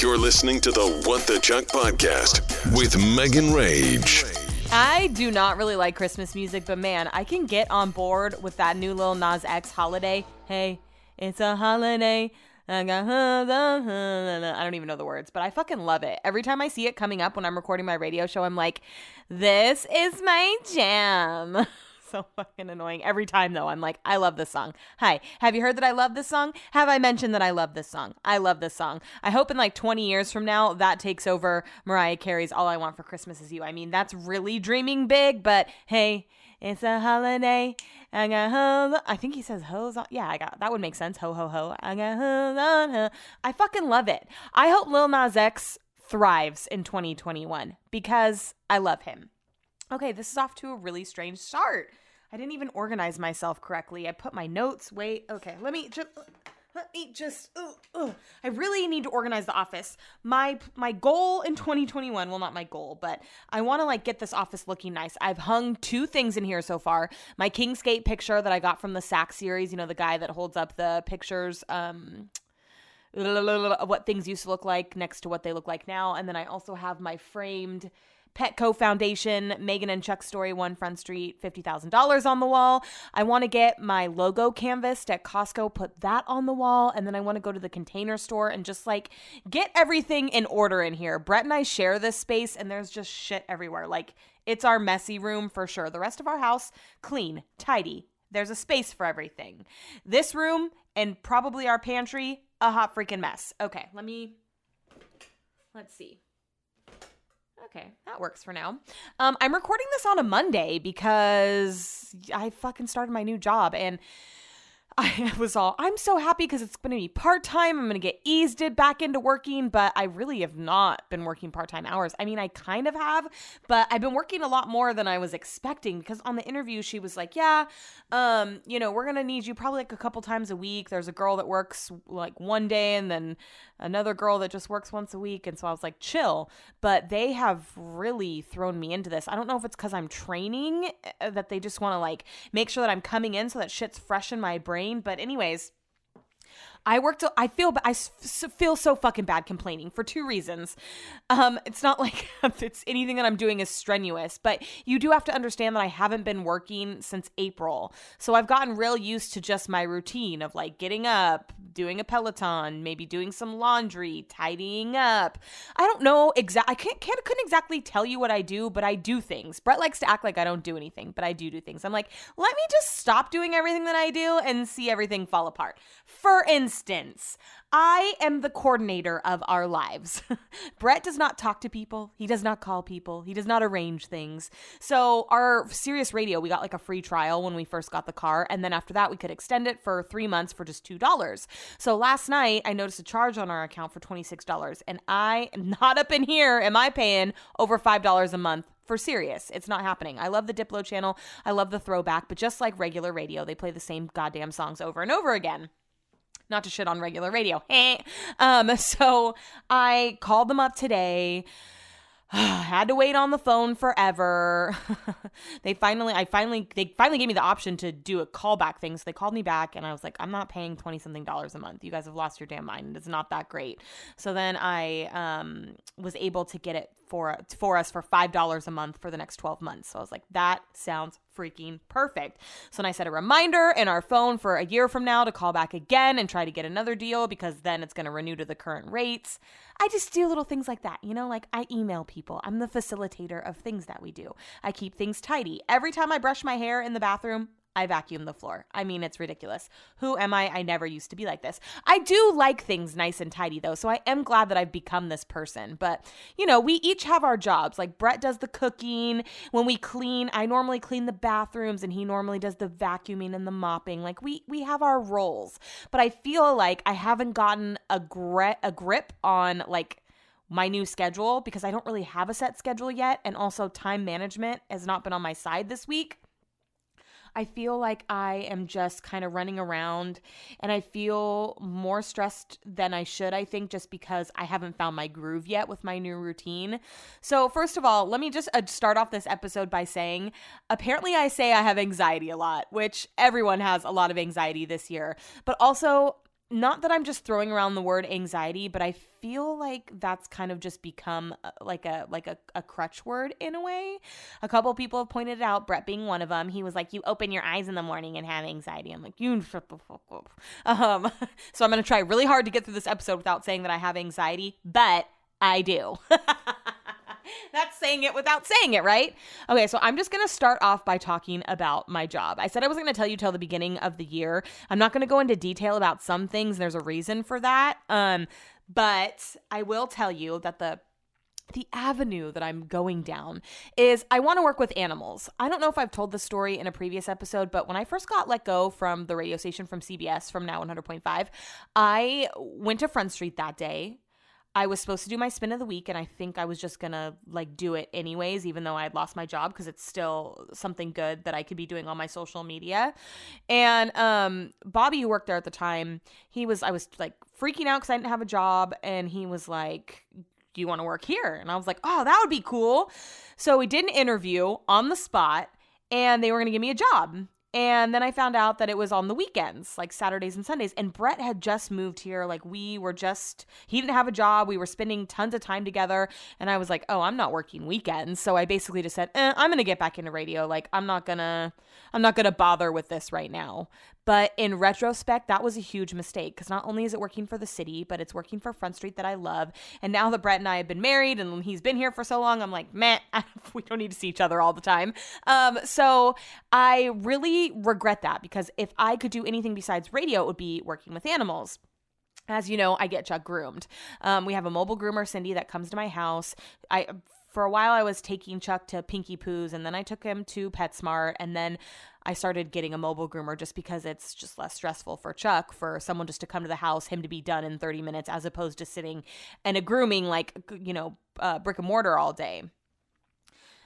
You're listening to the What the Chuck podcast with Megan Rage. I do not really like Christmas music, but man, I can get on board with that new Lil Nas X holiday. Hey, it's a holiday. I don't even know the words, but I fucking love it. Every time I see it coming up when I'm recording my radio show, I'm like, this is my jam. so fucking annoying. Every time though, I'm like, I love this song. Hi, have you heard that I love this song? Have I mentioned that I love this song? I love this song. I hope in like 20 years from now that takes over Mariah Carey's All I Want for Christmas Is You. I mean, that's really dreaming big, but hey, it's a holiday. I got ho. I think he says hoes. Yeah, I got that would make sense. Ho ho ho. I got on her. I fucking love it. I hope Lil Nas X thrives in 2021 because I love him. Okay, this is off to a really strange start. I didn't even organize myself correctly. I put my notes. Wait, okay, let me just let me just I really need to organize the office. My my goal in 2021, well not my goal, but I want to like get this office looking nice. I've hung two things in here so far. My kingsgate picture that I got from the Sack series, you know, the guy that holds up the pictures um what things used to look like next to what they look like now, and then I also have my framed Petco Foundation, Megan and Chuck Story, One Front Street, $50,000 on the wall. I want to get my logo canvassed at Costco, put that on the wall, and then I want to go to the container store and just like get everything in order in here. Brett and I share this space, and there's just shit everywhere. Like, it's our messy room for sure. The rest of our house, clean, tidy. There's a space for everything. This room and probably our pantry, a hot freaking mess. Okay, let me. Let's see. Okay, that works for now. Um, I'm recording this on a Monday because I fucking started my new job and I was all, I'm so happy because it's going to be part time. I'm going to get eased it back into working, but I really have not been working part time hours. I mean, I kind of have, but I've been working a lot more than I was expecting because on the interview, she was like, Yeah, um, you know, we're going to need you probably like a couple times a week. There's a girl that works like one day and then another girl that just works once a week. And so I was like, Chill. But they have really thrown me into this. I don't know if it's because I'm training uh, that they just want to like make sure that I'm coming in so that shit's fresh in my brain. But, anyways, I worked. I feel. I feel so fucking bad complaining for two reasons. Um, it's not like it's anything that I'm doing is strenuous, but you do have to understand that I haven't been working since April, so I've gotten real used to just my routine of like getting up, doing a Peloton, maybe doing some laundry, tidying up. I don't know exactly. I can't, can't couldn't exactly tell you what I do, but I do things. Brett likes to act like I don't do anything, but I do do things. I'm like, let me just stop doing everything that I do and see everything fall apart. For instance, I am the coordinator of our lives. Brett does not talk to people. He does not call people. He does not arrange things. So, our Sirius Radio, we got like a free trial when we first got the car. And then after that, we could extend it for three months for just $2. So, last night, I noticed a charge on our account for $26. And I am not up in here. Am I paying over $5 a month for Sirius. It's not happening. I love the Diplo channel. I love the throwback, but just like regular radio, they play the same goddamn songs over and over again not to shit on regular radio. um, so I called them up today. had to wait on the phone forever. they finally, I finally, they finally gave me the option to do a callback thing. So they called me back and I was like, I'm not paying 20 something dollars a month. You guys have lost your damn mind. It's not that great. So then I um, was able to get it for, for us for $5 a month for the next 12 months. So I was like, that sounds freaking perfect. So then I set a reminder in our phone for a year from now to call back again and try to get another deal because then it's going to renew to the current rates. I just do little things like that, you know, like I email people. I'm the facilitator of things that we do. I keep things tidy. Every time I brush my hair in the bathroom, I vacuum the floor. I mean, it's ridiculous. Who am I? I never used to be like this. I do like things nice and tidy though, so I am glad that I've become this person. But, you know, we each have our jobs. Like Brett does the cooking. When we clean, I normally clean the bathrooms and he normally does the vacuuming and the mopping. Like we we have our roles. But I feel like I haven't gotten a gri- a grip on like my new schedule because I don't really have a set schedule yet and also time management has not been on my side this week. I feel like I am just kind of running around and I feel more stressed than I should, I think, just because I haven't found my groove yet with my new routine. So, first of all, let me just uh, start off this episode by saying apparently I say I have anxiety a lot, which everyone has a lot of anxiety this year, but also not that I'm just throwing around the word anxiety, but I feel like that's kind of just become uh, like a like a, a crutch word in a way. A couple people have pointed it out, Brett being one of them. He was like, "You open your eyes in the morning and have anxiety." I'm like, "You shut the fuck up." Um, so I'm gonna try really hard to get through this episode without saying that I have anxiety, but I do. That's saying it without saying it, right? Okay, so I'm just gonna start off by talking about my job. I said I wasn't gonna tell you till the beginning of the year. I'm not gonna go into detail about some things. There's a reason for that. Um, but I will tell you that the the avenue that I'm going down is I want to work with animals. I don't know if I've told the story in a previous episode, but when I first got let go from the radio station from CBS from now 100.5, I went to Front Street that day I was supposed to do my spin of the week, and I think I was just gonna like do it anyways, even though I had lost my job because it's still something good that I could be doing on my social media. And um, Bobby, who worked there at the time, he was I was like freaking out because I didn't have a job, and he was like, "Do you want to work here?" And I was like, "Oh, that would be cool." So we did an interview on the spot, and they were gonna give me a job. And then I found out that it was on the weekends, like Saturdays and Sundays. And Brett had just moved here. Like we were just, he didn't have a job. We were spending tons of time together. And I was like, oh, I'm not working weekends. So I basically just said, eh, I'm going to get back into radio. Like I'm not going to, I'm not going to bother with this right now. But in retrospect, that was a huge mistake because not only is it working for the city, but it's working for Front Street that I love. And now that Brett and I have been married and he's been here for so long, I'm like, man, we don't need to see each other all the time. Um, so I really regret that because if I could do anything besides radio, it would be working with animals. As you know, I get Chuck groomed. Um, we have a mobile groomer, Cindy, that comes to my house. I for a while I was taking Chuck to Pinky Poo's and then I took him to PetSmart and then I started getting a mobile groomer just because it's just less stressful for Chuck for someone just to come to the house, him to be done in 30 minutes as opposed to sitting and a grooming like you know uh, brick and mortar all day.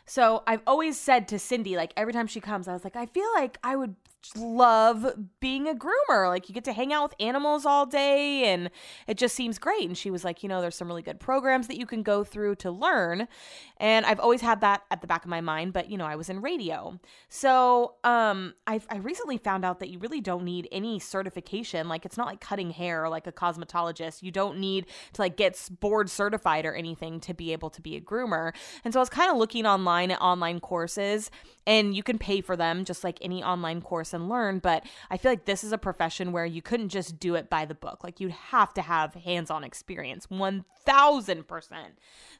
So I've always said to Cindy, like every time she comes, I was like, I feel like I would love being a groomer. Like you get to hang out with animals all day and it just seems great. And she was like, you know, there's some really good programs that you can go through to learn. And I've always had that at the back of my mind, but you know, I was in radio. So um i I recently found out that you really don't need any certification. Like it's not like cutting hair like a cosmetologist. You don't need to like get board certified or anything to be able to be a groomer. And so I was kind of looking online at online courses and you can pay for them just like any online course and learn. But I feel like this is a profession where you couldn't just do it by the book. Like you'd have to have hands on experience, 1000%.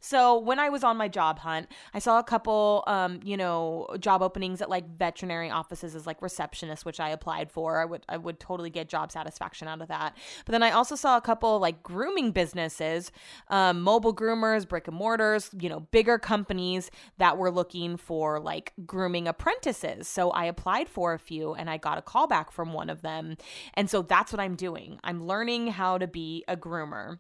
So when I was on my job hunt, I saw a couple, um, you know, job openings at like veterinary offices as like receptionists which I applied for. I would, I would totally get job satisfaction out of that. But then I also saw a couple like grooming businesses, um, mobile groomers, brick and mortars, you know, bigger companies that were looking for like grooming apprentices. So I applied for a few and I got a call back from one of them. And so that's what I'm doing. I'm learning how to be a groomer.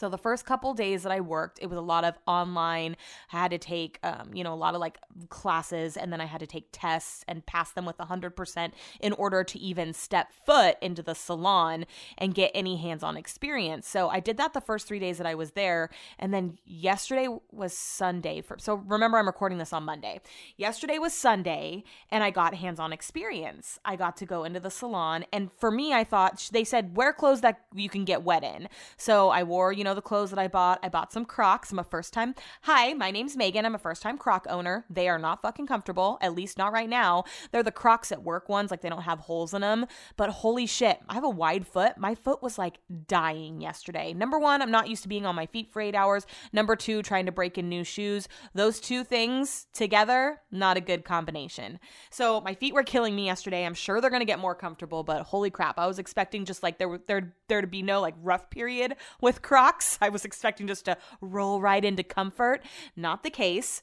So the first couple days that I worked, it was a lot of online. I had to take, um, you know, a lot of like classes, and then I had to take tests and pass them with 100% in order to even step foot into the salon and get any hands-on experience. So I did that the first three days that I was there, and then yesterday was Sunday. For, so remember, I'm recording this on Monday. Yesterday was Sunday, and I got hands-on experience. I got to go into the salon, and for me, I thought they said wear clothes that you can get wet in. So I wore, you know know the clothes that I bought. I bought some Crocs. I'm a first time. Hi, my name's Megan. I'm a first time Croc owner. They are not fucking comfortable, at least not right now. They're the Crocs at work ones, like they don't have holes in them. But holy shit, I have a wide foot. My foot was like dying yesterday. Number one, I'm not used to being on my feet for eight hours. Number two, trying to break in new shoes. Those two things together, not a good combination. So my feet were killing me yesterday. I'm sure they're gonna get more comfortable, but holy crap, I was expecting just like there there there to be no like rough period with Crocs I was expecting just to roll right into comfort. Not the case.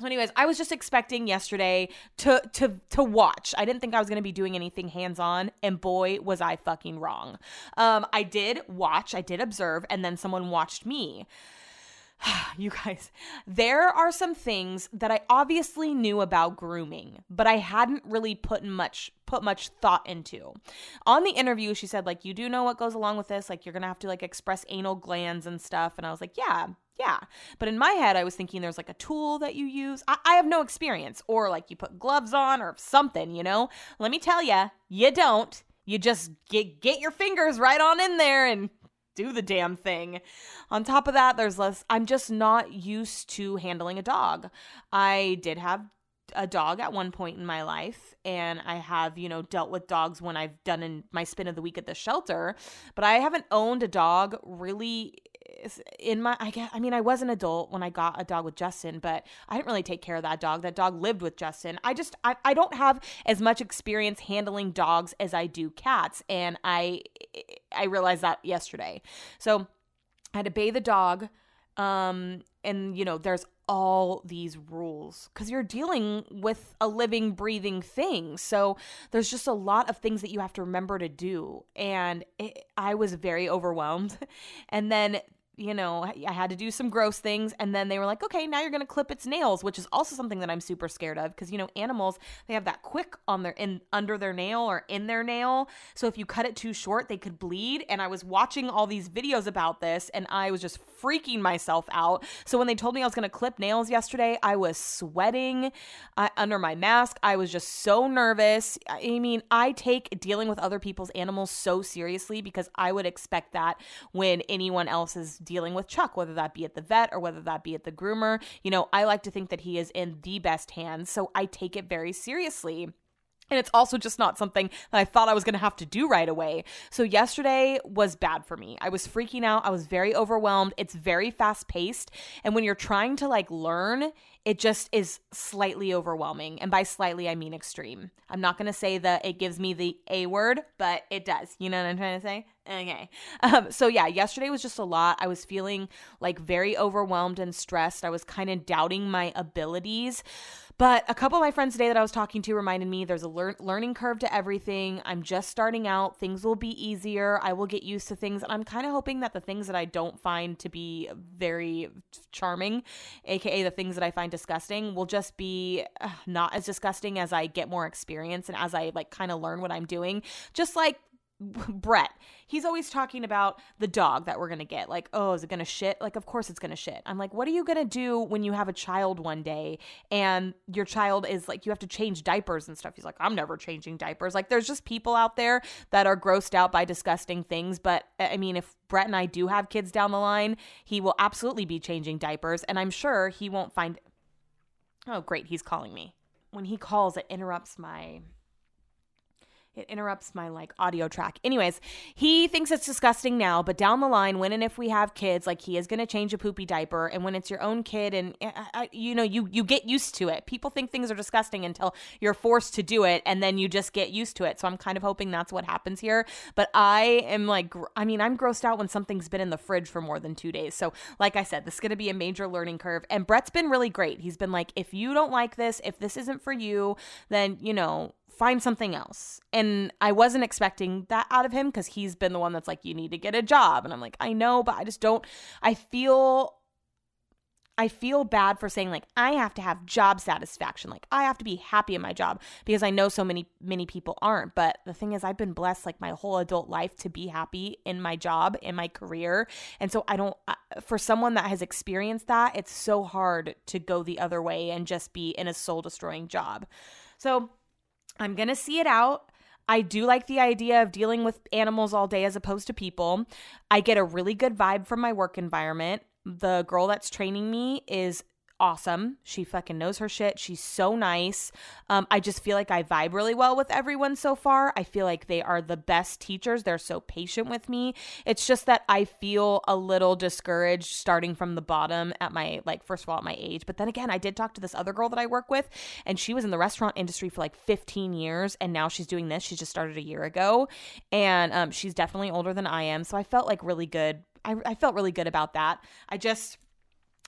So anyways, I was just expecting yesterday to to to watch. I didn't think I was going to be doing anything hands-on and boy was I fucking wrong. Um I did watch, I did observe and then someone watched me. you guys, there are some things that I obviously knew about grooming, but I hadn't really put much put much thought into. On the interview, she said like you do know what goes along with this, like you're going to have to like express anal glands and stuff, and I was like, yeah, yeah. But in my head, I was thinking there's like a tool that you use. I, I have no experience, or like you put gloves on or something, you know? Let me tell you, you don't. You just get get your fingers right on in there and do the damn thing. On top of that, there's less I'm just not used to handling a dog. I did have a dog at one point in my life and I have, you know, dealt with dogs when I've done in my spin of the week at the shelter, but I haven't owned a dog really in my I guess I mean I was an adult when I got a dog with Justin, but I didn't really take care of that dog. That dog lived with Justin. I just I, I don't have as much experience handling dogs as I do cats and I I realized that yesterday. So I had to bathe the dog um and you know there's all these rules because you're dealing with a living, breathing thing. So there's just a lot of things that you have to remember to do. And it, I was very overwhelmed. And then you know, I had to do some gross things. And then they were like, okay, now you're going to clip its nails, which is also something that I'm super scared of because, you know, animals, they have that quick on their, in under their nail or in their nail. So if you cut it too short, they could bleed. And I was watching all these videos about this and I was just freaking myself out. So when they told me I was going to clip nails yesterday, I was sweating under my mask. I was just so nervous. I mean, I take dealing with other people's animals so seriously because I would expect that when anyone else is dealing with Chuck, whether that be at the vet or whether that be at the groomer. You know, I like to think that he is in the best hands, so I take it very seriously. And it's also just not something that I thought I was going to have to do right away. So, yesterday was bad for me. I was freaking out. I was very overwhelmed. It's very fast paced. And when you're trying to like learn, it just is slightly overwhelming. And by slightly, I mean extreme. I'm not going to say that it gives me the A word, but it does. You know what I'm trying to say? Okay. Um, so, yeah, yesterday was just a lot. I was feeling like very overwhelmed and stressed. I was kind of doubting my abilities. But a couple of my friends today that I was talking to reminded me there's a lear- learning curve to everything. I'm just starting out. Things will be easier. I will get used to things. And I'm kind of hoping that the things that I don't find to be very charming, aka the things that I find disgusting, will just be uh, not as disgusting as I get more experience and as I like kind of learn what I'm doing. Just like Brett, he's always talking about the dog that we're going to get. Like, oh, is it going to shit? Like, of course it's going to shit. I'm like, what are you going to do when you have a child one day and your child is like, you have to change diapers and stuff? He's like, I'm never changing diapers. Like, there's just people out there that are grossed out by disgusting things. But I mean, if Brett and I do have kids down the line, he will absolutely be changing diapers. And I'm sure he won't find. Oh, great. He's calling me. When he calls, it interrupts my it interrupts my like audio track. Anyways, he thinks it's disgusting now, but down the line, when and if we have kids, like he is going to change a poopy diaper, and when it's your own kid, and I, uh, I, you know, you you get used to it. People think things are disgusting until you're forced to do it, and then you just get used to it. So I'm kind of hoping that's what happens here. But I am like, I mean, I'm grossed out when something's been in the fridge for more than two days. So like I said, this is going to be a major learning curve. And Brett's been really great. He's been like, if you don't like this, if this isn't for you, then you know find something else. And I wasn't expecting that out of him because he's been the one that's like, you need to get a job. And I'm like, I know, but I just don't, I feel. I feel bad for saying like I have to have job satisfaction. Like I have to be happy in my job because I know so many many people aren't. But the thing is I've been blessed like my whole adult life to be happy in my job, in my career. And so I don't for someone that has experienced that, it's so hard to go the other way and just be in a soul destroying job. So I'm going to see it out. I do like the idea of dealing with animals all day as opposed to people. I get a really good vibe from my work environment. The girl that's training me is awesome. She fucking knows her shit. She's so nice. Um, I just feel like I vibe really well with everyone so far. I feel like they are the best teachers. They're so patient with me. It's just that I feel a little discouraged starting from the bottom at my, like, first of all, at my age. But then again, I did talk to this other girl that I work with, and she was in the restaurant industry for like 15 years, and now she's doing this. She just started a year ago, and um, she's definitely older than I am. So I felt like really good. I, I felt really good about that. I just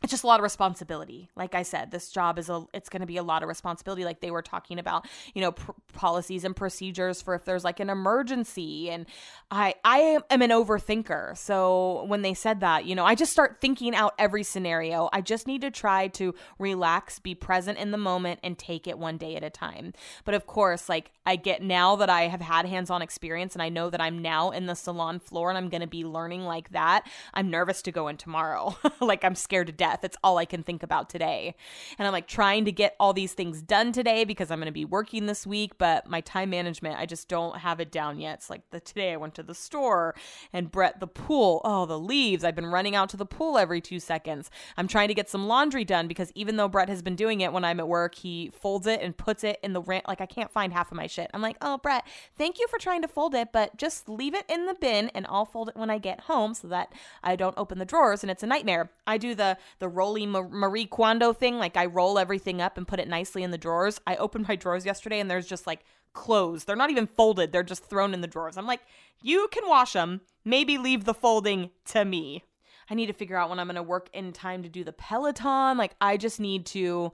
it's just a lot of responsibility. Like i said this job is a it's going to be a lot of responsibility like they were talking about you know pr- policies and procedures for if there's like an emergency and i i am an overthinker. So when they said that you know i just start thinking out every scenario. I just need to try to relax be present in the moment and take it one day at a time. But of course like i get now that i have had hands-on experience and i know that i'm now in the salon floor and i'm going to be learning like that i'm nervous to go in tomorrow. Like i'm scared to death death. It's all I can think about today. And I'm like trying to get all these things done today because I'm going to be working this week, but my time management, I just don't have it down yet. It's like the today I went to the store and Brett the pool. Oh, the leaves. I've been running out to the pool every 2 seconds. I'm trying to get some laundry done because even though Brett has been doing it when I'm at work, he folds it and puts it in the rant like I can't find half of my shit. I'm like, "Oh, Brett, thank you for trying to fold it, but just leave it in the bin and I'll fold it when I get home so that I don't open the drawers and it's a nightmare." I do the the roly Marie Kondo thing, like I roll everything up and put it nicely in the drawers. I opened my drawers yesterday and there's just like clothes. They're not even folded. They're just thrown in the drawers. I'm like, "You can wash them. Maybe leave the folding to me." I need to figure out when I'm going to work in time to do the Peloton. Like I just need to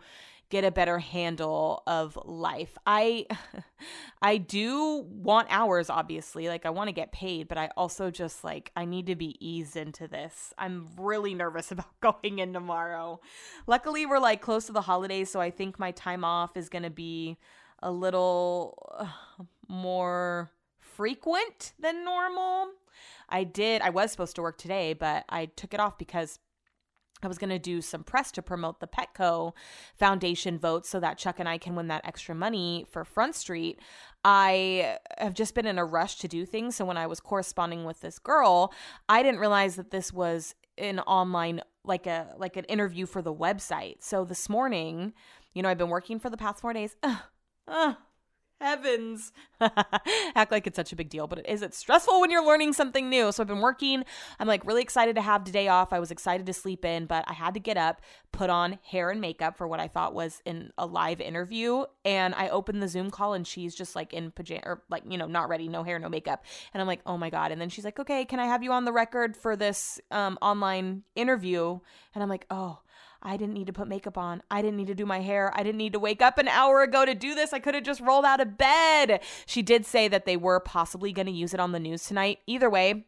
get a better handle of life. I I do want hours obviously. Like I want to get paid, but I also just like I need to be eased into this. I'm really nervous about going in tomorrow. Luckily we're like close to the holidays, so I think my time off is going to be a little uh, more frequent than normal. I did I was supposed to work today, but I took it off because I was going to do some press to promote the Petco Foundation vote so that Chuck and I can win that extra money for Front Street. I have just been in a rush to do things. So when I was corresponding with this girl, I didn't realize that this was an online like a like an interview for the website. So this morning, you know, I've been working for the past 4 days. Ugh, ugh, heavens. Act like it's such a big deal, but it is. It's stressful when you're learning something new. So I've been working. I'm like really excited to have today off. I was excited to sleep in, but I had to get up, put on hair and makeup for what I thought was in a live interview. And I opened the Zoom call and she's just like in pajama or like, you know, not ready, no hair, no makeup. And I'm like, oh my God. And then she's like, okay, can I have you on the record for this um, online interview? And I'm like, oh, I didn't need to put makeup on. I didn't need to do my hair. I didn't need to wake up an hour ago to do this. I could have just rolled out of bed. She did say that they were possibly going to use it on the news tonight. Either way,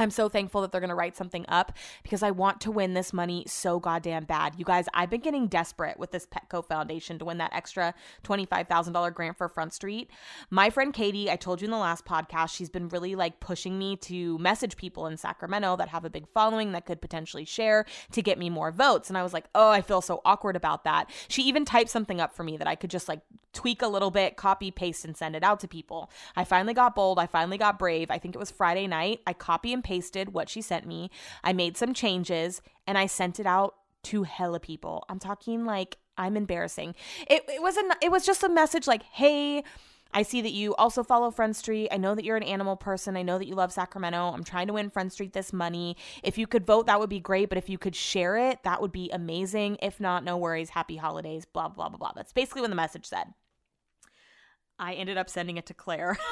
I'm so thankful that they're going to write something up because I want to win this money so goddamn bad. You guys, I've been getting desperate with this Petco Foundation to win that extra $25,000 grant for Front Street. My friend Katie, I told you in the last podcast, she's been really like pushing me to message people in Sacramento that have a big following that could potentially share to get me more votes. And I was like, oh, I feel so awkward about that. She even typed something up for me that I could just like tweak a little bit, copy, paste, and send it out to people. I finally got bold. I finally got brave. I think it was Friday night. I copy and pasted what she sent me. I made some changes and I sent it out to hella people. I'm talking like I'm embarrassing. It, it was a it was just a message like, "Hey, I see that you also follow Front Street. I know that you're an animal person. I know that you love Sacramento. I'm trying to win Front Street this money. If you could vote, that would be great. But if you could share it, that would be amazing. If not, no worries. Happy holidays. Blah, blah, blah, blah. That's basically what the message said. I ended up sending it to Claire.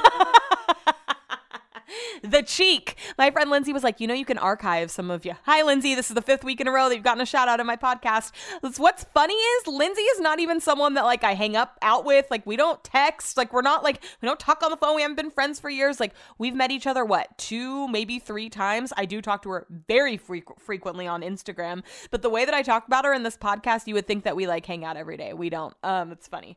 the cheek. My friend Lindsay was like, you know, you can archive some of you. Hi, Lindsay. This is the fifth week in a row that you've gotten a shout out in my podcast. What's funny is Lindsay is not even someone that like I hang up out with. Like we don't text. Like we're not like we don't talk on the phone. We haven't been friends for years. Like we've met each other what two, maybe three times. I do talk to her very fre- frequently on Instagram, but the way that I talk about her in this podcast, you would think that we like hang out every day. We don't. Um, it's funny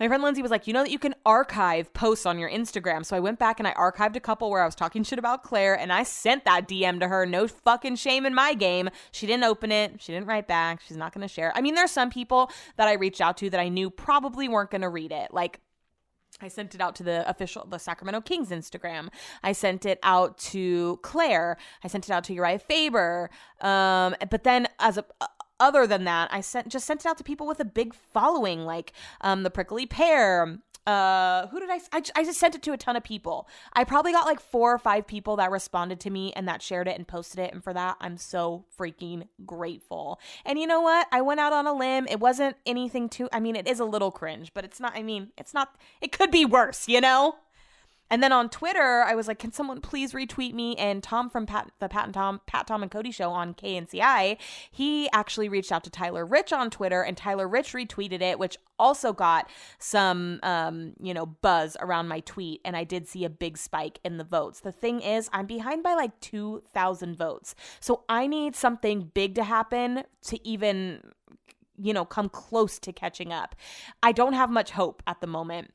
my friend Lindsay was like, you know that you can archive posts on your Instagram. So I went back and I archived a couple where I was talking shit about Claire and I sent that DM to her. No fucking shame in my game. She didn't open it. She didn't write back. She's not going to share. I mean, there's some people that I reached out to that I knew probably weren't going to read it. Like, I sent it out to the official, the Sacramento Kings Instagram. I sent it out to Claire. I sent it out to Uriah Faber. Um, but then as a, other than that, I sent just sent it out to people with a big following, like um, the Prickly Pear. Uh, who did I, I? I just sent it to a ton of people. I probably got like four or five people that responded to me and that shared it and posted it. And for that, I'm so freaking grateful. And you know what? I went out on a limb. It wasn't anything too. I mean, it is a little cringe, but it's not. I mean, it's not. It could be worse, you know. And then on Twitter, I was like, can someone please retweet me? And Tom from Pat, the Pat and Tom, Pat, Tom, and Cody show on KNCI, he actually reached out to Tyler Rich on Twitter, and Tyler Rich retweeted it, which also got some, um, you know, buzz around my tweet. And I did see a big spike in the votes. The thing is, I'm behind by like 2,000 votes. So I need something big to happen to even, you know, come close to catching up. I don't have much hope at the moment.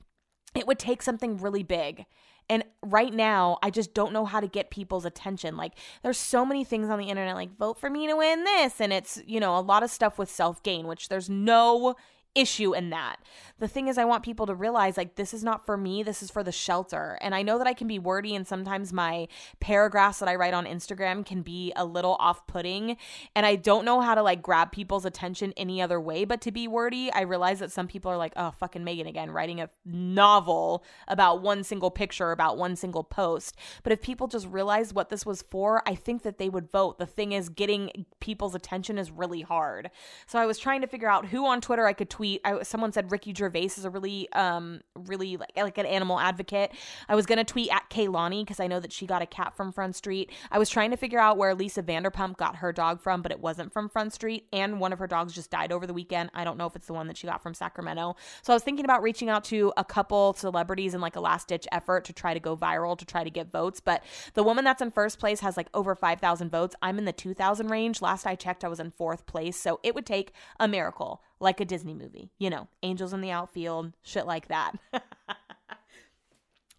It would take something really big And right now, I just don't know how to get people's attention. Like, there's so many things on the internet, like, vote for me to win this. And it's, you know, a lot of stuff with self gain, which there's no issue in that. The thing is, I want people to realize like this is not for me, this is for the shelter. And I know that I can be wordy, and sometimes my paragraphs that I write on Instagram can be a little off putting. And I don't know how to like grab people's attention any other way but to be wordy. I realize that some people are like, oh, fucking Megan again, writing a novel about one single picture, about one single post. But if people just realize what this was for, I think that they would vote. The thing is, getting people's attention is really hard. So I was trying to figure out who on Twitter I could tweet. I, someone said Ricky Gervais is a really, um, really like, like an animal advocate. I was gonna tweet at Kehlani because I know that she got a cat from Front Street. I was trying to figure out where Lisa Vanderpump got her dog from, but it wasn't from Front Street. And one of her dogs just died over the weekend. I don't know if it's the one that she got from Sacramento. So I was thinking about reaching out to a couple celebrities in like a last ditch effort to try to go viral to try to get votes. But the woman that's in first place has like over 5,000 votes. I'm in the 2,000 range. Last I checked, I was in fourth place. So it would take a miracle like a Disney movie. You know, angels in the outfield, shit like that.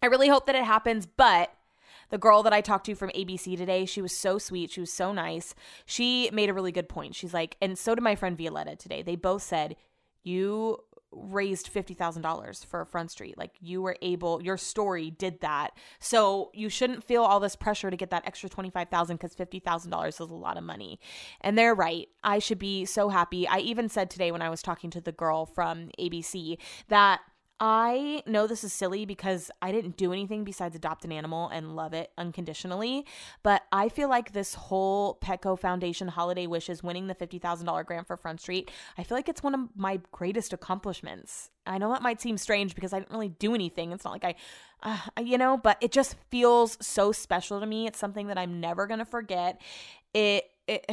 I really hope that it happens, but the girl that I talked to from ABC today, she was so sweet. She was so nice. She made a really good point. She's like, and so did my friend Violetta today. They both said, You raised $50,000 for Front Street. Like you were able, your story did that. So you shouldn't feel all this pressure to get that extra 25,000 cuz $50,000 is a lot of money. And they're right. I should be so happy. I even said today when I was talking to the girl from ABC that I know this is silly because I didn't do anything besides adopt an animal and love it unconditionally. But I feel like this whole Petco Foundation Holiday Wishes winning the $50,000 grant for Front Street, I feel like it's one of my greatest accomplishments. I know that might seem strange because I didn't really do anything. It's not like I, uh, you know, but it just feels so special to me. It's something that I'm never going to forget. It, it,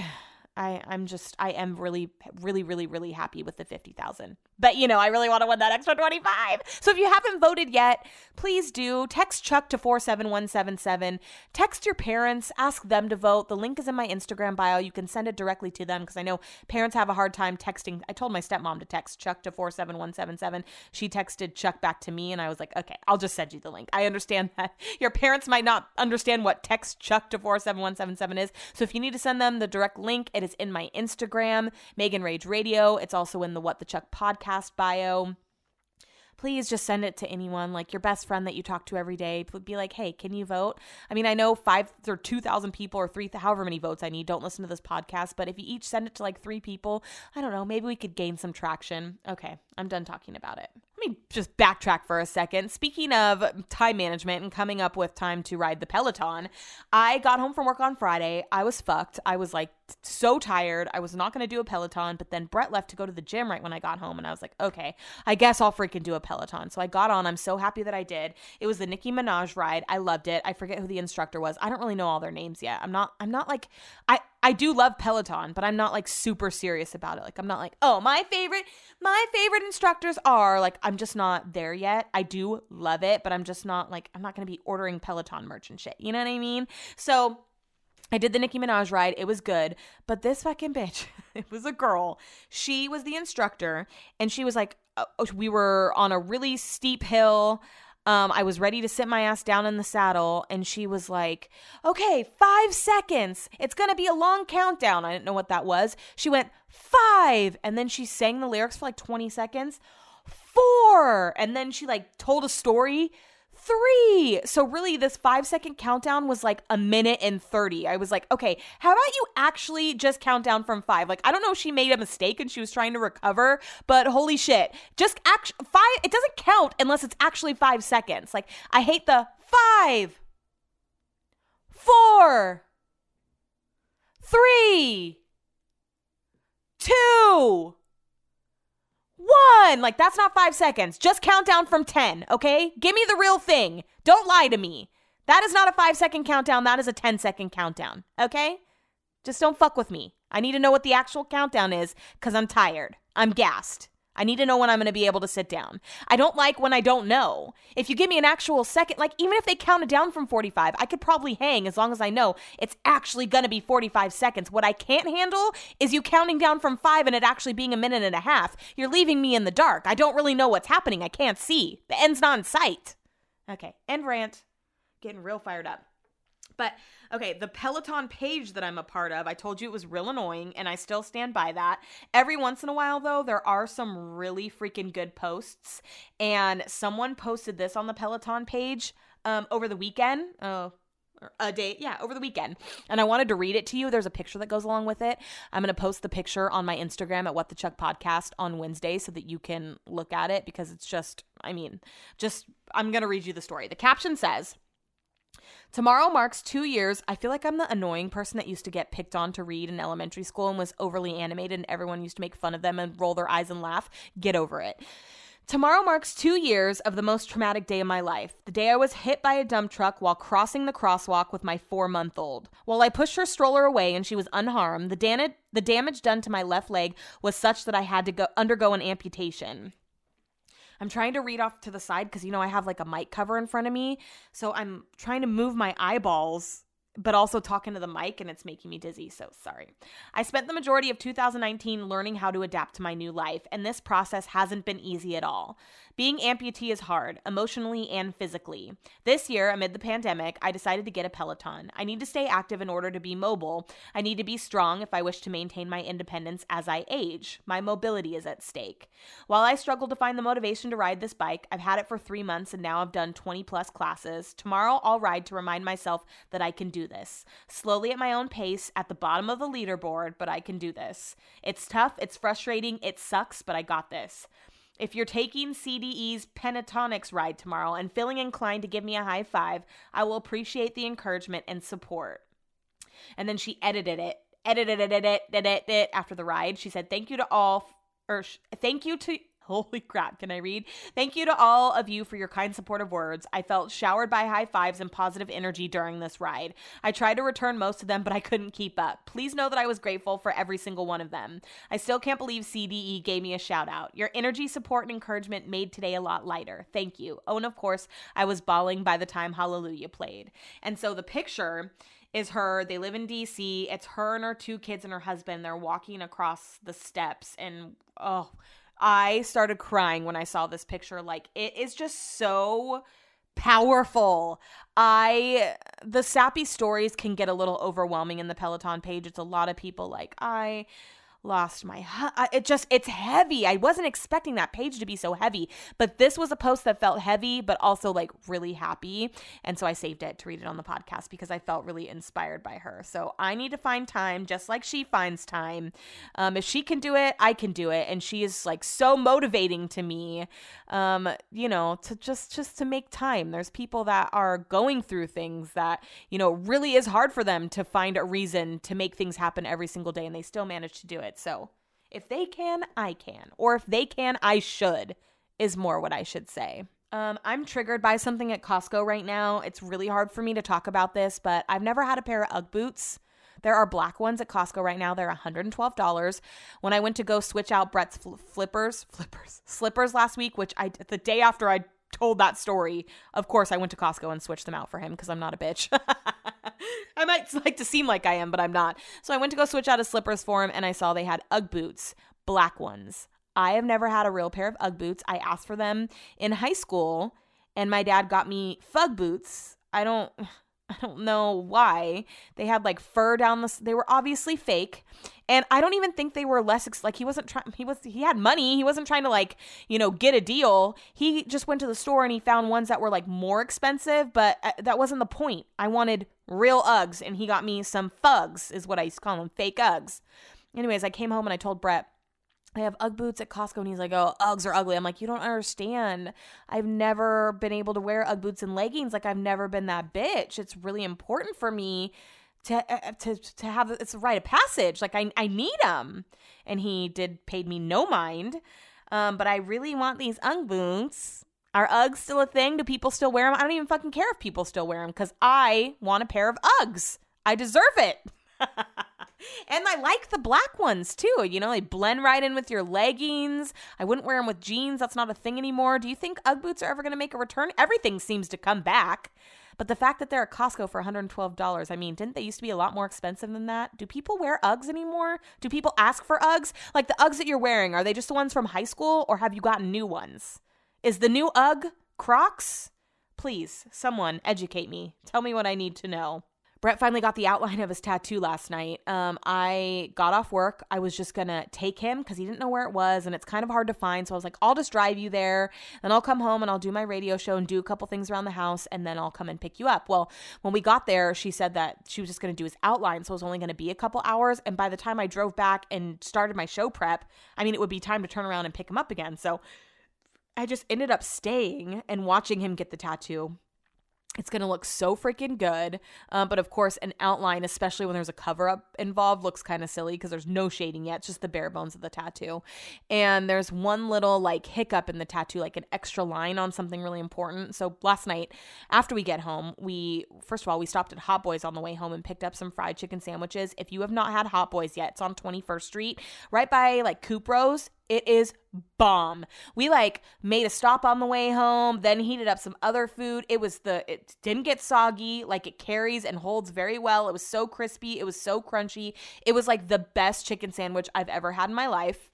I, I'm just, I am really, really, really, really happy with the 50,000. But, you know, I really want to win that extra 25. So if you haven't voted yet, please do. Text Chuck to 47177. Text your parents, ask them to vote. The link is in my Instagram bio. You can send it directly to them because I know parents have a hard time texting. I told my stepmom to text Chuck to 47177. She texted Chuck back to me, and I was like, okay, I'll just send you the link. I understand that your parents might not understand what text Chuck to 47177 is. So if you need to send them the direct link, it is in my Instagram, Megan Rage Radio. It's also in the What the Chuck podcast bio. Please just send it to anyone like your best friend that you talk to every day. Be like hey can you vote? I mean i know five or 2000 people or three however many votes i need don't listen to this podcast but if you each send it to like three people i don't know maybe we could gain some traction. Okay i'm done talking about it let me just backtrack for a second. Speaking of time management and coming up with time to ride the Peloton, I got home from work on Friday. I was fucked. I was like so tired. I was not going to do a Peloton, but then Brett left to go to the gym right when I got home. And I was like, okay, I guess I'll freaking do a Peloton. So I got on. I'm so happy that I did. It was the Nicki Minaj ride. I loved it. I forget who the instructor was. I don't really know all their names yet. I'm not, I'm not like, I, I do love Peloton, but I'm not like super serious about it. Like I'm not like, "Oh, my favorite my favorite instructors are." Like I'm just not there yet. I do love it, but I'm just not like I'm not going to be ordering Peloton merch and shit. You know what I mean? So I did the Nicki Minaj ride. It was good. But this fucking bitch, it was a girl. She was the instructor and she was like, uh, we were on a really steep hill. Um, I was ready to sit my ass down in the saddle, and she was like, Okay, five seconds. It's going to be a long countdown. I didn't know what that was. She went, Five. And then she sang the lyrics for like 20 seconds. Four. And then she like told a story three. So really, this five second countdown was like a minute and 30. I was like, okay, how about you actually just count down from five? Like, I don't know if she made a mistake and she was trying to recover, but holy shit. Just act five, it doesn't count unless it's actually five seconds. Like, I hate the five, four, three, two, Like, that's not five seconds. Just count down from 10, okay? Give me the real thing. Don't lie to me. That is not a five second countdown. That is a 10 second countdown, okay? Just don't fuck with me. I need to know what the actual countdown is because I'm tired. I'm gassed. I need to know when I'm going to be able to sit down. I don't like when I don't know. If you give me an actual second, like even if they counted down from 45, I could probably hang as long as I know it's actually going to be 45 seconds. What I can't handle is you counting down from five and it actually being a minute and a half. You're leaving me in the dark. I don't really know what's happening. I can't see. The end's not in sight. Okay, end rant. getting real fired up. But okay, the Peloton page that I'm a part of, I told you it was real annoying, and I still stand by that. Every once in a while, though, there are some really freaking good posts. And someone posted this on the Peloton page um, over the weekend. Oh, a day yeah over the weekend and i wanted to read it to you there's a picture that goes along with it i'm going to post the picture on my instagram at what the chuck podcast on wednesday so that you can look at it because it's just i mean just i'm going to read you the story the caption says Tomorrow marks two years. I feel like I'm the annoying person that used to get picked on to read in elementary school and was overly animated, and everyone used to make fun of them and roll their eyes and laugh. Get over it. Tomorrow marks two years of the most traumatic day of my life. The day I was hit by a dump truck while crossing the crosswalk with my four month old. While I pushed her stroller away and she was unharmed, the, dan- the damage done to my left leg was such that I had to go- undergo an amputation. I'm trying to read off to the side because, you know, I have like a mic cover in front of me. So I'm trying to move my eyeballs but also talking to the mic and it's making me dizzy, so sorry. I spent the majority of 2019 learning how to adapt to my new life, and this process hasn't been easy at all. Being amputee is hard, emotionally and physically. This year, amid the pandemic, I decided to get a Peloton. I need to stay active in order to be mobile. I need to be strong if I wish to maintain my independence as I age. My mobility is at stake. While I struggle to find the motivation to ride this bike, I've had it for three months and now I've done 20 plus classes. Tomorrow, I'll ride to remind myself that I can do this. Slowly at my own pace, at the bottom of the leaderboard, but I can do this. It's tough, it's frustrating, it sucks, but I got this. If you're taking CDE's Pentatonix ride tomorrow and feeling inclined to give me a high five, I will appreciate the encouragement and support. And then she edited it, edited it, edited it, edited it after the ride. She said, "Thank you to all, or thank you to Holy crap, can I read? Thank you to all of you for your kind, supportive words. I felt showered by high fives and positive energy during this ride. I tried to return most of them, but I couldn't keep up. Please know that I was grateful for every single one of them. I still can't believe CDE gave me a shout out. Your energy, support, and encouragement made today a lot lighter. Thank you. Oh, and of course, I was bawling by the time Hallelujah played. And so the picture is her. They live in DC. It's her and her two kids and her husband. They're walking across the steps, and oh, I started crying when I saw this picture. Like, it is just so powerful. I the sappy stories can get a little overwhelming in the Peloton page. It's a lot of people like I lost my hu- it just it's heavy. I wasn't expecting that page to be so heavy but this was a post that felt heavy but also like really happy and so i saved it to read it on the podcast because i felt really inspired by her. So i need to find time just like she finds time. Um, if she can do it i can do it and she is like so motivating to me um, you know to just just to make time. There's people that are going through things that you know really is hard for them to find a reason to make things happen every single day and they still manage to do it so if they can, I can. Or if they can, I should, is more what I should say. Um, I'm triggered by something at Costco right now. It's really hard for me to talk about this, but I've never had a pair of Ugg boots. There are black ones at Costco right now. They're $112. When I went to go switch out Brett's fl- flippers, flippers, slippers last week, which I the day after I told that story, of course I went to Costco and switched them out for him because I'm not a bitch. I might like to seem like I am, but I'm not. So I went to go switch out his slippers for him and I saw they had Ugg boots, black ones. I have never had a real pair of Ugg boots. I asked for them in high school and my dad got me Fugg boots. I don't I don't know why. They had like fur down the they were obviously fake. And I don't even think they were less ex- like he wasn't trying he was he had money. He wasn't trying to like, you know, get a deal. He just went to the store and he found ones that were like more expensive, but uh, that wasn't the point. I wanted real Uggs and he got me some Fugs is what I used to call them, fake Uggs. Anyways, I came home and I told Brett I have Ugg boots at Costco and he's like, oh, Uggs are ugly. I'm like, you don't understand. I've never been able to wear Ugg boots and leggings. Like, I've never been that bitch. It's really important for me to uh, uh to to have it's a rite of passage. Like, I I need them. And he did paid me no mind. Um, but I really want these Ugg boots. Are Uggs still a thing? Do people still wear them? I don't even fucking care if people still wear them because I want a pair of Uggs. I deserve it. and I like the black ones too. You know, they blend right in with your leggings. I wouldn't wear them with jeans. That's not a thing anymore. Do you think Ugg boots are ever going to make a return? Everything seems to come back. But the fact that they're at Costco for $112, I mean, didn't they used to be a lot more expensive than that? Do people wear Uggs anymore? Do people ask for Uggs? Like the Uggs that you're wearing, are they just the ones from high school or have you gotten new ones? Is the new Ugg Crocs? Please, someone educate me. Tell me what I need to know. Brett finally got the outline of his tattoo last night. Um, I got off work. I was just gonna take him because he didn't know where it was, and it's kind of hard to find. So I was like, I'll just drive you there, and I'll come home and I'll do my radio show and do a couple things around the house, and then I'll come and pick you up. Well, when we got there, she said that she was just gonna do his outline, so it was only gonna be a couple hours. And by the time I drove back and started my show prep, I mean, it would be time to turn around and pick him up again. So I just ended up staying and watching him get the tattoo it's going to look so freaking good. Um, but of course, an outline, especially when there's a cover up involved, looks kind of silly because there's no shading yet. It's just the bare bones of the tattoo. And there's one little like hiccup in the tattoo, like an extra line on something really important. So last night, after we get home, we, first of all, we stopped at Hot Boys on the way home and picked up some fried chicken sandwiches. If you have not had Hot Boys yet, it's on 21st Street, right by like Kupros. It is bomb. We like made a stop on the way home, then heated up some other food. It was the it didn't get soggy, like it carries and holds very well. It was so crispy, it was so crunchy. It was like the best chicken sandwich I've ever had in my life.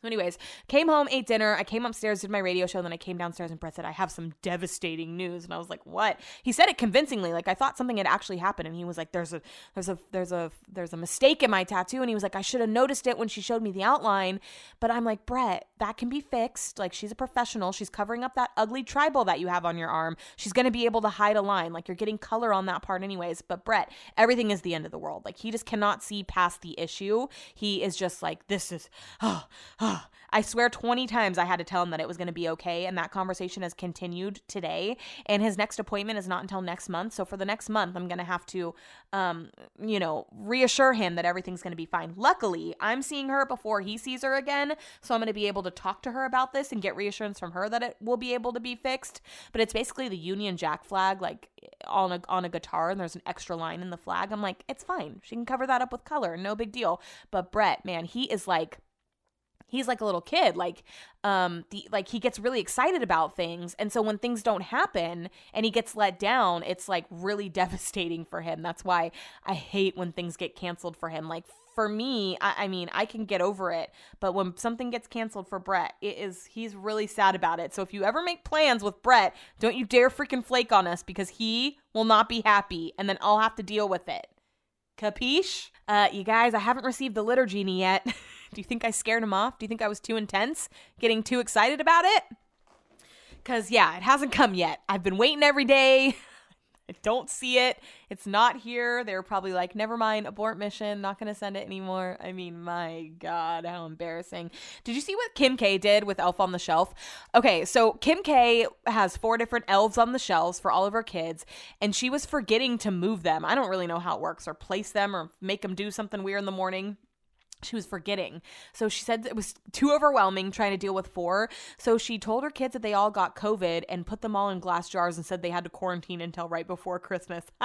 So, anyways, came home, ate dinner. I came upstairs, did my radio show. Then I came downstairs and Brett said, I have some devastating news. And I was like, what? He said it convincingly. Like I thought something had actually happened. And he was like, there's a, there's a, there's a, there's a mistake in my tattoo. And he was like, I should have noticed it when she showed me the outline. But I'm like, Brett, that can be fixed. Like she's a professional. She's covering up that ugly tribal that you have on your arm. She's to be able to hide a line. Like you're getting color on that part anyways. But Brett, everything is the end of the world. Like he just cannot see past the issue. He is just like, this is, oh, oh. I swear 20 times I had to tell him that it was going to be okay. And that conversation has continued today. And his next appointment is not until next month. So for the next month, I'm going to have to, um, you know, reassure him that everything's going to be fine. Luckily, I'm seeing her before he sees her again. So I'm going to be able to talk to her about this and get reassurance from her that it will be able to be fixed. But it's basically the Union Jack flag, like on a, on a guitar, and there's an extra line in the flag. I'm like, it's fine. She can cover that up with color. No big deal. But Brett, man, he is like, he's like a little kid like um the like he gets really excited about things. And so when things don't happen and he gets let down it's like really devastating for him. That's why i hate when things get canceled for him. Like for me I, I mean i can get over it but when something gets canceled for brett it is he's really sad about it. So if you ever make plans with brett don't you dare freaking flake on us because he will not be happy and then i'll have to deal with it. Capiche? Uh you guys i haven't received the liturgy yet Do you think I scared him off? Do you think I was too intense, getting too excited about it? Because, yeah, it hasn't come yet. I've been waiting every day. I don't see it. It's not here. They were probably like, never mind, abort mission, not going to send it anymore. I mean, my God, how embarrassing. Did you see what Kim K did with Elf on the Shelf? Okay, so Kim K has four different elves on the shelves for all of her kids, and she was forgetting to move them. I don't really know how it works, or place them, or make them do something weird in the morning she was forgetting. So she said it was too overwhelming trying to deal with four. So she told her kids that they all got COVID and put them all in glass jars and said they had to quarantine until right before Christmas.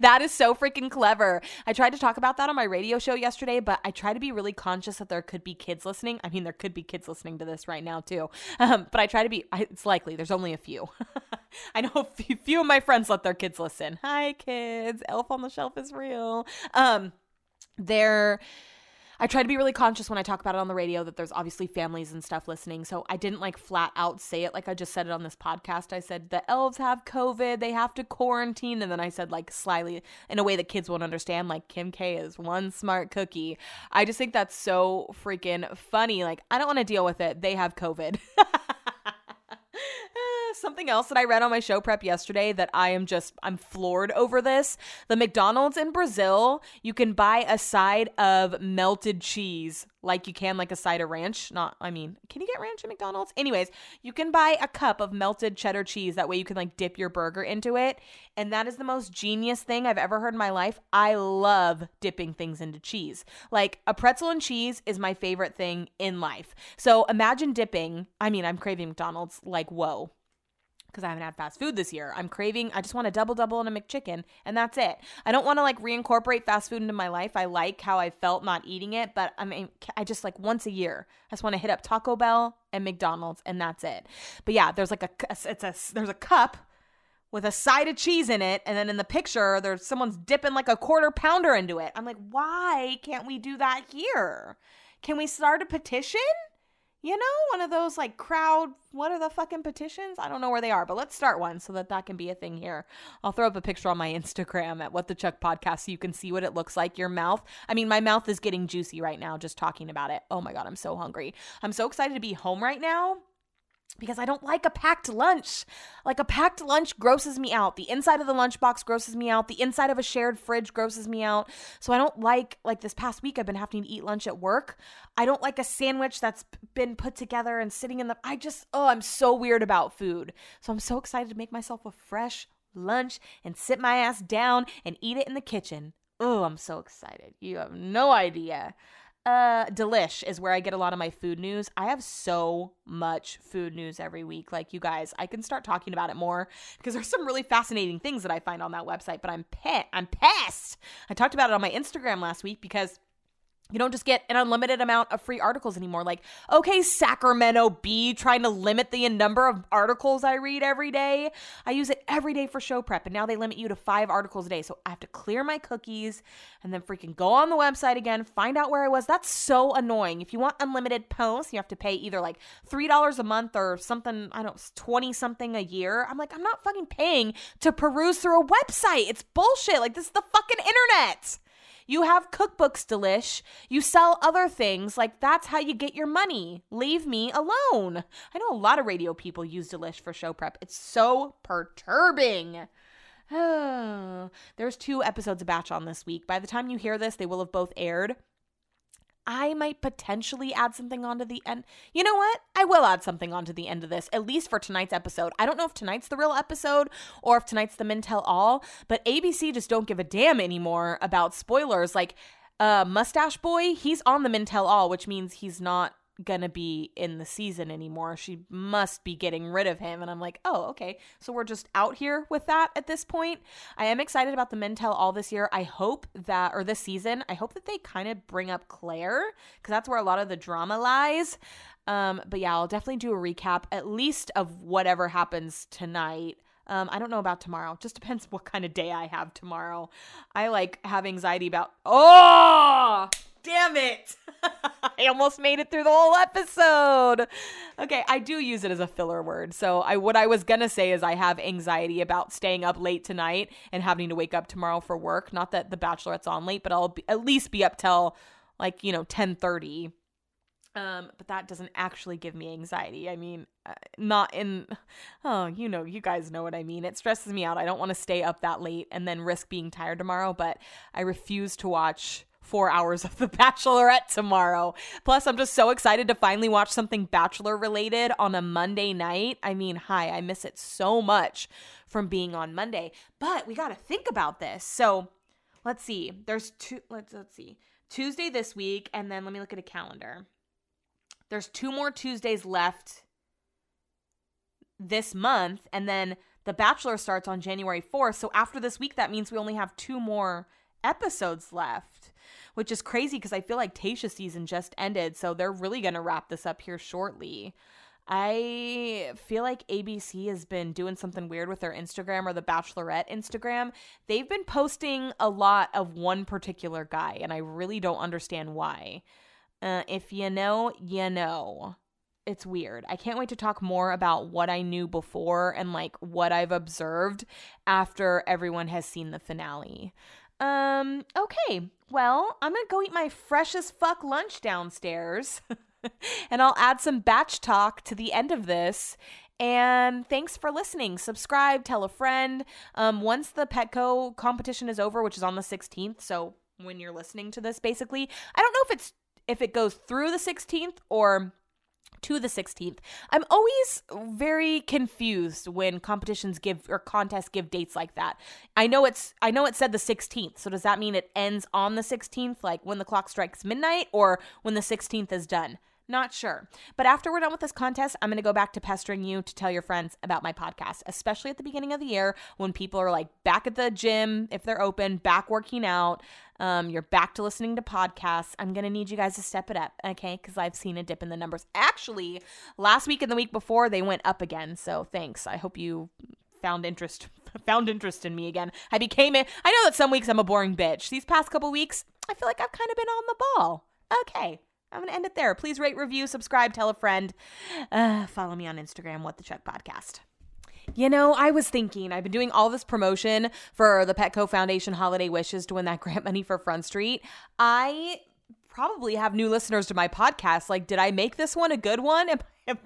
that is so freaking clever. I tried to talk about that on my radio show yesterday, but I try to be really conscious that there could be kids listening. I mean, there could be kids listening to this right now too. Um, but I try to be, it's likely, there's only a few. I know a few, few of my friends let their kids listen. Hi, kids. Elf on the Shelf is real. Um, there I try to be really conscious when I talk about it on the radio that there's obviously families and stuff listening. So I didn't like flat out say it like I just said it on this podcast. I said the elves have COVID, they have to quarantine. And then I said like slyly in a way that kids won't understand, like Kim K is one smart cookie. I just think that's so freaking funny. Like, I don't want to deal with it. They have COVID. something else that I read on my show prep yesterday that I am just I'm floored over this. The McDonald's in Brazil, you can buy a side of melted cheese like you can like a side of ranch. Not I mean, can you get ranch at McDonald's? Anyways, you can buy a cup of melted cheddar cheese that way you can like dip your burger into it, and that is the most genius thing I've ever heard in my life. I love dipping things into cheese. Like a pretzel and cheese is my favorite thing in life. So imagine dipping, I mean, I'm craving McDonald's like whoa because I haven't had fast food this year. I'm craving, I just want a double double and a McChicken, and that's it. I don't want to like reincorporate fast food into my life. I like how I felt not eating it, but I mean, I just like once a year, I just want to hit up Taco Bell and McDonald's, and that's it. But yeah, there's like a, it's a, there's a cup with a side of cheese in it, and then in the picture, there's someone's dipping like a quarter pounder into it. I'm like, why can't we do that here? Can we start a petition? You know, one of those like crowd, what are the fucking petitions? I don't know where they are, but let's start one so that that can be a thing here. I'll throw up a picture on my Instagram at What the Chuck podcast so you can see what it looks like. Your mouth, I mean, my mouth is getting juicy right now just talking about it. Oh my God, I'm so hungry. I'm so excited to be home right now because I don't like a packed lunch. Like a packed lunch grosses me out. The inside of the lunchbox grosses me out. The inside of a shared fridge grosses me out. So I don't like like this past week I've been having to eat lunch at work. I don't like a sandwich that's been put together and sitting in the I just oh, I'm so weird about food. So I'm so excited to make myself a fresh lunch and sit my ass down and eat it in the kitchen. Oh, I'm so excited. You have no idea. Uh, Delish is where I get a lot of my food news. I have so much food news every week. Like you guys, I can start talking about it more because there's some really fascinating things that I find on that website. But I'm pet. I'm pissed. I talked about it on my Instagram last week because you don't just get an unlimited amount of free articles anymore. Like, okay, Sacramento Bee trying to limit the number of articles I read every day. I use it every day for show prep, and now they limit you to five articles a day. So I have to clear my cookies and then freaking go on the website again, find out where I was. That's so annoying. If you want unlimited posts, you have to pay either like $3 a month or something, I don't know, 20 something a year. I'm like, I'm not fucking paying to peruse through a website. It's bullshit. Like, this is the fucking internet. You have cookbooks, Delish. You sell other things. Like, that's how you get your money. Leave me alone. I know a lot of radio people use Delish for show prep. It's so perturbing. There's two episodes of Batch on this week. By the time you hear this, they will have both aired. I might potentially add something onto the end. You know what? I will add something onto the end of this, at least for tonight's episode. I don't know if tonight's the real episode or if tonight's the Men Tell All, but ABC just don't give a damn anymore about spoilers. Like, uh, Mustache Boy, he's on the Men Tell All, which means he's not gonna be in the season anymore. She must be getting rid of him. And I'm like, oh, okay. So we're just out here with that at this point. I am excited about the Men Tell All this year. I hope that, or this season, I hope that they kind of bring up Clare because that's where a lot of the drama lies. Um, but yeah, I'll definitely do a recap at least of whatever happens tonight. Um, I don't know about tomorrow. Just depends what kind of day I have tomorrow. I like have anxiety about. Oh, damn it! I almost made it through the whole episode. Okay, I do use it as a filler word. So I what I was gonna say is I have anxiety about staying up late tonight and having to wake up tomorrow for work. Not that the Bachelorette's on late, but I'll be, at least be up till like you know ten thirty. Um, but that doesn't actually give me anxiety. I mean, uh, not in, oh, you know, you guys know what I mean. It stresses me out. I don't want to stay up that late and then risk being tired tomorrow, but I refuse to watch four hours of The Bachelorette tomorrow. Plus, I'm just so excited to finally watch something Bachelor related on a Monday night. I mean, hi, I miss it so much from being on Monday. But we got to think about this. So let's see. There's two, let's, let's see. Tuesday this week, and then let me look at a calendar. There's two more Tuesdays left this month, and then The Bachelor starts on January 4th. So after this week, that means we only have two more episodes left which is crazy because I feel like Tayshia season just ended, so they're really gonna wrap this up here shortly. I feel like ABC has been doing something weird with their Instagram or the Bachelorette Instagram. They've been posting a lot of one particular guy, and I really don't understand why. Uh, if you know, you know. It's weird. I can't wait to talk more about what I knew before and like what I've observed after everyone has seen the finale. Um, okay. Well, I'm gonna go eat my fresh as fuck lunch downstairs. and I'll add some batch talk to the end of this. And thanks for listening. Subscribe, tell a friend. Um, once the Petco competition is over, which is on the 16th, so when you're listening to this, basically, I don't know if it's if it goes through the 16th or to the 16th. I'm always very confused when competitions give or contests give dates like that. I know it's I know it said the 16th. So does that mean it ends on the 16th like when the clock strikes midnight or when the 16th is done? Not sure. But after we're done with this contest, I'm going to go back to pestering you to tell your friends about my podcast, especially at the beginning of the year when people are like back at the gym, if they're open, back working out. Um, you're back to listening to podcasts. I'm going to need you guys to step it up, okay? Because I've seen a dip in the numbers. Actually, last week and the week before, they went up again. So thanks. I hope you found interest found interest in me again. I became it. I know that some weeks I'm a boring bitch. These past couple weeks, I feel like I've kind of been on the ball. Okay. I'm gonna end it there. Please rate, review, subscribe, tell a friend. Uh, follow me on Instagram, What the Chuck Podcast. You know, I was thinking, I've been doing all this promotion for the Petco Foundation Holiday Wishes to win that grant money for Front Street. I probably have new listeners to my podcast. Like, did I make this one a good one? Am, am,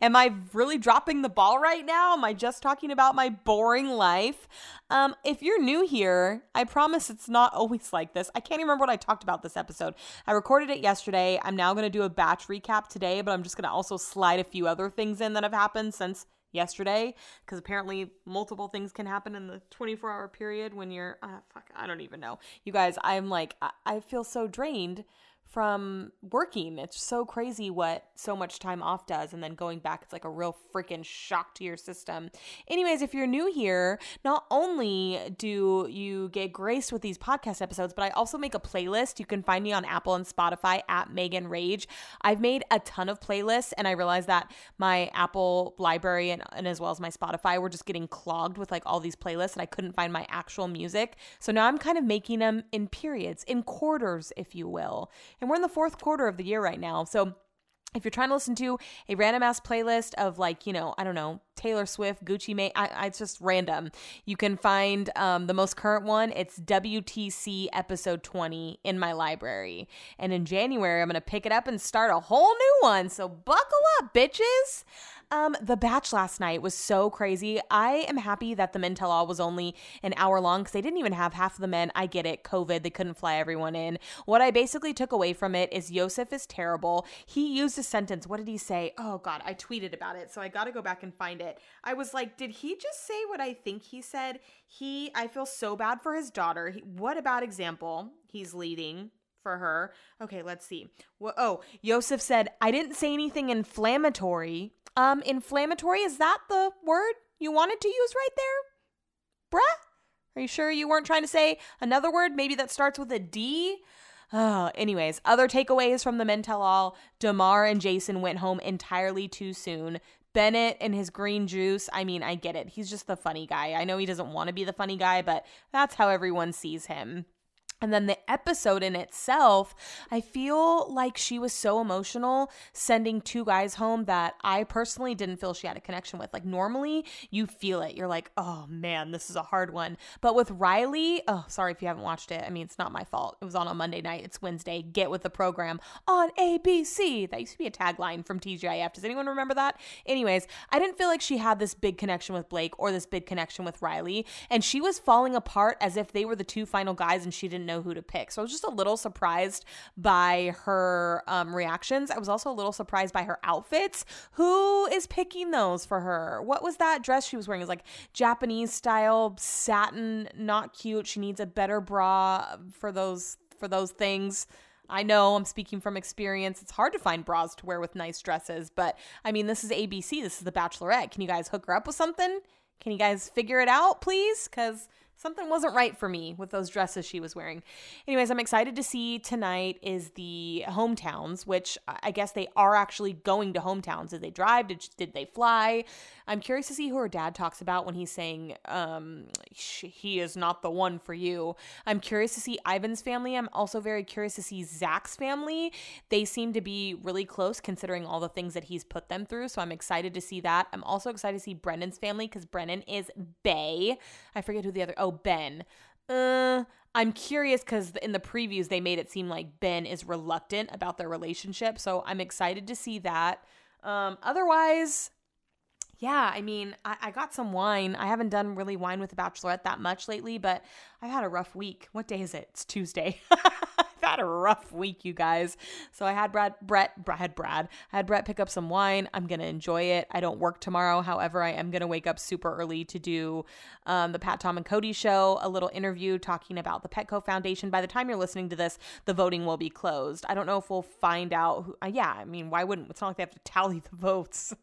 am I really dropping the ball right now? Am I just talking about my boring life? Um, if you're new here, I promise it's not always like this. I can't even remember what I talked about this episode. I recorded it yesterday. I'm now going to do a batch recap today, but I'm just going to also slide a few other things in that have happened since yesterday because apparently multiple things can happen in the 24 hour period when you're uh, fuck i don't even know you guys i'm like I, I feel so drained from working. It's so crazy what so much time off does. And then going back, it's like a real freaking shock to your system. Anyways, if you're new here, not only do you get graced with these podcast episodes, but I also make a playlist. You can find me on Apple and Spotify at Megan Rage. I've made a ton of playlists, and I realized that my Apple library and, and as well as my Spotify were just getting clogged with like all these playlists, and I couldn't find my actual music. So now I'm kind of making them in periods, in quarters, if you will and we're in the fourth quarter of the year right now. So if you're trying to listen to a random ass playlist of like, you know, I don't know, Taylor Swift, Gucci Mane, I, I, it's just random. You can find um, the most current one. It's WTC episode 20 in my library. And in January, I'm going to pick it up and start a whole new one. So buckle up, bitches. Um, the batch last night was so crazy. I am happy that the men tell all was only an hour long because they didn't even have half of the men. I get it, COVID, they couldn't fly everyone in. What I basically took away from it is Yosef is terrible. He used a sentence. What did he say? Oh God, I tweeted about it, so I got to go back and find it. I was like, did he just say what I think he said? He, I feel so bad for his daughter. He, what a bad example he's leading for her. Okay, let's see. Well, oh, Yosef said, I didn't say anything inflammatory. Um, inflammatory, is that the word you wanted to use right there? Bruh? Are you sure you weren't trying to say another word, maybe that starts with a D? Oh, anyways, other takeaways from the Men Tell All Demar and Jason went home entirely too soon. Bennett and his green juice, I mean, I get it. He's just the funny guy. I know he doesn't want to be the funny guy, but that's how everyone sees him. And then the episode in itself, I feel like she was so emotional sending two guys home that I personally didn't feel she had a connection with. Like, normally you feel it. You're like, oh man, this is a hard one. But with Riley, oh, sorry if you haven't watched it. I mean, it's not my fault. It was on a Monday night. It's Wednesday. Get with the program on ABC. That used to be a tagline from TGIF. Does anyone remember that? Anyways, I didn't feel like she had this big connection with Blake or this big connection with Riley. And she was falling apart as if they were the two final guys and she didn't know who to pick. So I was just a little surprised by her um, reactions. I was also a little surprised by her outfits. Who is picking those for her? What was that dress she was wearing? It was like Japanese style satin, not cute. She needs a better bra for those for those things. I know I'm speaking from experience. It's hard to find bras to wear with nice dresses, but I mean, this is ABC. This is The Bachelorette. Can you guys hook her up with something? Can you guys figure it out, please? Because something wasn't right for me with those dresses she was wearing. Anyways, I'm excited to see tonight is the hometowns, which I guess they are actually going to hometowns. Did they drive? Did, did they fly? I'm curious to see who her dad talks about when he's saying um, he is not the one for you. I'm curious to see Ivan's family. I'm also very curious to see Zach's family. They seem to be really close considering all the things that he's put them through. So I'm excited to see that. I'm also excited to see Brendan's family because Brendan is Bay. I forget who the other. Oh, oh, Ben. Uh, I'm curious because in the previews they made it seem like Ben is reluctant about their relationship. So I'm excited to see that. Um, otherwise, yeah, I mean, I, I, got some wine. I haven't done really wine with the Bachelorette that much lately, but I've had a rough week. What day is it? It's Tuesday. had a rough week, you guys. So I had Brad, Brett, I had Brad, I had Brett pick up some wine. I'm gonna enjoy it. I don't work tomorrow, however, I am gonna wake up super early to do um, the Pat Tom and Cody show, a little interview talking about the Petco Foundation. By the time you're listening to this, the voting will be closed. I don't know if we'll find out. Who, uh, yeah, I mean, why wouldn't? It's not like they have to tally the votes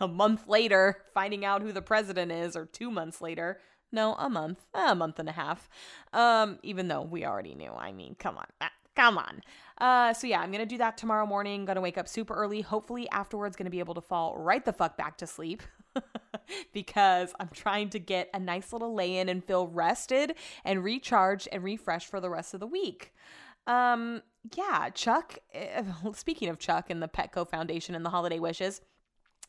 a month later, finding out who the president is, or two months later. No, a month, a month and a half. Um, even though we already knew. I mean, come on, ah, come on. Uh, so yeah, I'm gonna do that tomorrow morning. Gonna wake up super early. Hopefully afterwards, gonna be able to fall right the fuck back to sleep. because I'm trying to get a nice little lay in and feel rested and recharged and refreshed for the rest of the week. Um, yeah, Chuck. eh, Speaking of Chuck and the Petco Foundation and the holiday wishes.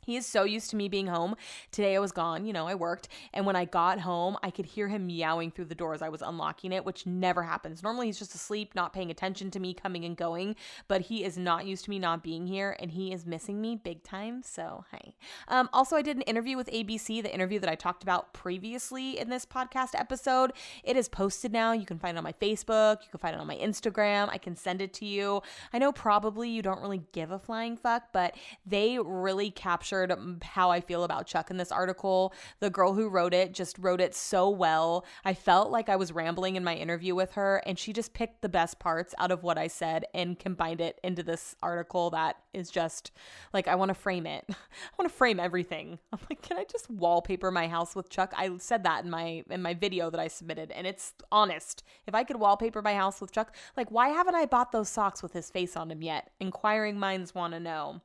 He is so used to me being home. Today I was gone, you know, I worked. And when I got home, I could hear him meowing through the door as I was unlocking it, which never happens. Normally he's just asleep, not paying attention to me coming and going, but he is not used to me not being here and he is missing me big time. So, hi. Um, also, I did an interview with ABC, the interview that I talked about previously in this podcast episode. It is posted now. You can find it on my Facebook, you can find it on my Instagram. I can send it to you. I know probably you don't really give a flying fuck, but they really captured mm, how I feel about Chuck in this article. The girl who wrote it just wrote it so well. I felt like I was rambling in my interview with her, and she just picked the best parts out of what I said and combined it into this article that is just like I want to frame it. I want to frame everything. I'm like, can I just wallpaper my house with Chuck? I said that in my in my video that I submitted, and it's honest. If I could wallpaper my house with Chuck, like why haven't I bought those socks with his face on them yet? Inquiring minds want to know.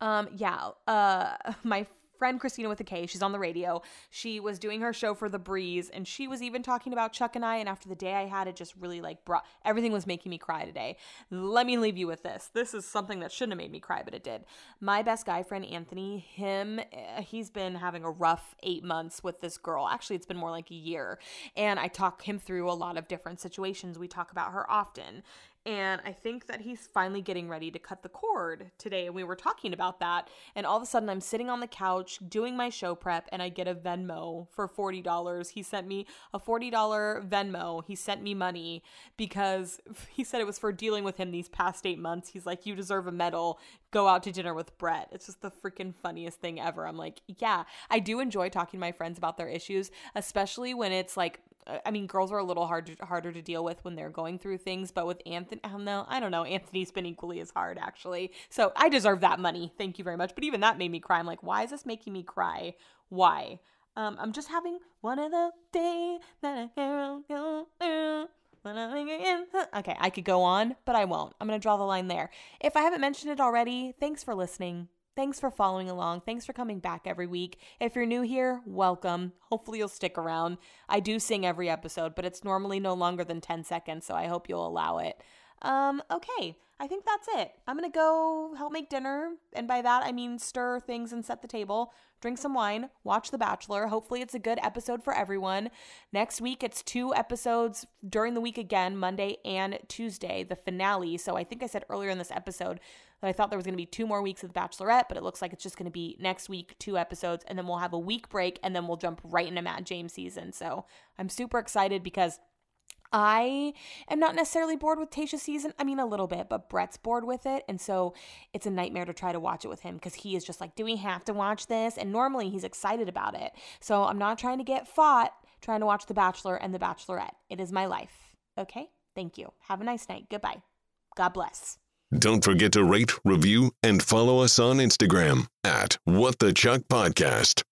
Um, yeah, uh, my friend Christina with a K, she's on the radio. She was doing her show for The Breeze, and she was even talking about Chuck and I. And after the day I had, it just really like brought everything was making me cry today. Let me leave you with this. This is something that shouldn't have made me cry, but it did. My best guy friend Anthony, him, uh, he's been having a rough eight months with this girl. Actually, it's been more like a year. And I talk him through a lot of different situations. We talk about her often. And I think that he's finally getting ready to cut the cord today. And we were talking about that. And all of a sudden, I'm sitting on the couch doing my show prep, and I get a Venmo for $40. He sent me a $40 Venmo. He sent me money because he said it was for dealing with him these past eight months. He's like, You deserve a medal. Go out to dinner with Brett. It's just the freaking funniest thing ever. I'm like, Yeah, I do enjoy talking to my friends about their issues, especially when it's like, I mean, girls are a little hard harder to deal with when they're going through things, but with Anthony, I don't know. I don't know. Anthony's been equally as hard, actually. So I deserve that money. Thank you very much. But even that made me cry. I'm like, why is this making me cry? Why? Um, I'm just having one of the days that I Okay, I could go on, but I won't. I'm going to draw the line there. If I haven't mentioned it already, thanks for listening. Thanks for following along. Thanks for coming back every week. If you're new here, welcome. Hopefully, you'll stick around. I do sing every episode, but it's normally no longer than 10 seconds, so I hope you'll allow it. Um, okay, I think that's it. I'm gonna go help make dinner, and by that I mean stir things and set the table, drink some wine, watch The Bachelor. Hopefully, it's a good episode for everyone. Next week, it's two episodes during the week again, Monday and Tuesday, the finale. So I think I said earlier in this episode that I thought there was gonna be two more weeks of The Bachelorette, but it looks like it's just gonna be next week, two episodes, and then we'll have a week break, and then we'll jump right into Matt James season. So I'm super excited because I am not necessarily bored with Tayshia's season. I mean, a little bit, but Brett's bored with it. And so it's a nightmare to try to watch it with him because he is just like, do we have to watch this? And normally he's excited about it. So I'm not trying to get fought trying to watch The Bachelor and The Bachelorette. It is my life. Okay? Thank you. Have a nice night. Goodbye. God bless. Don't forget to rate, review, and follow us on Instagram at What the Chuck Podcast.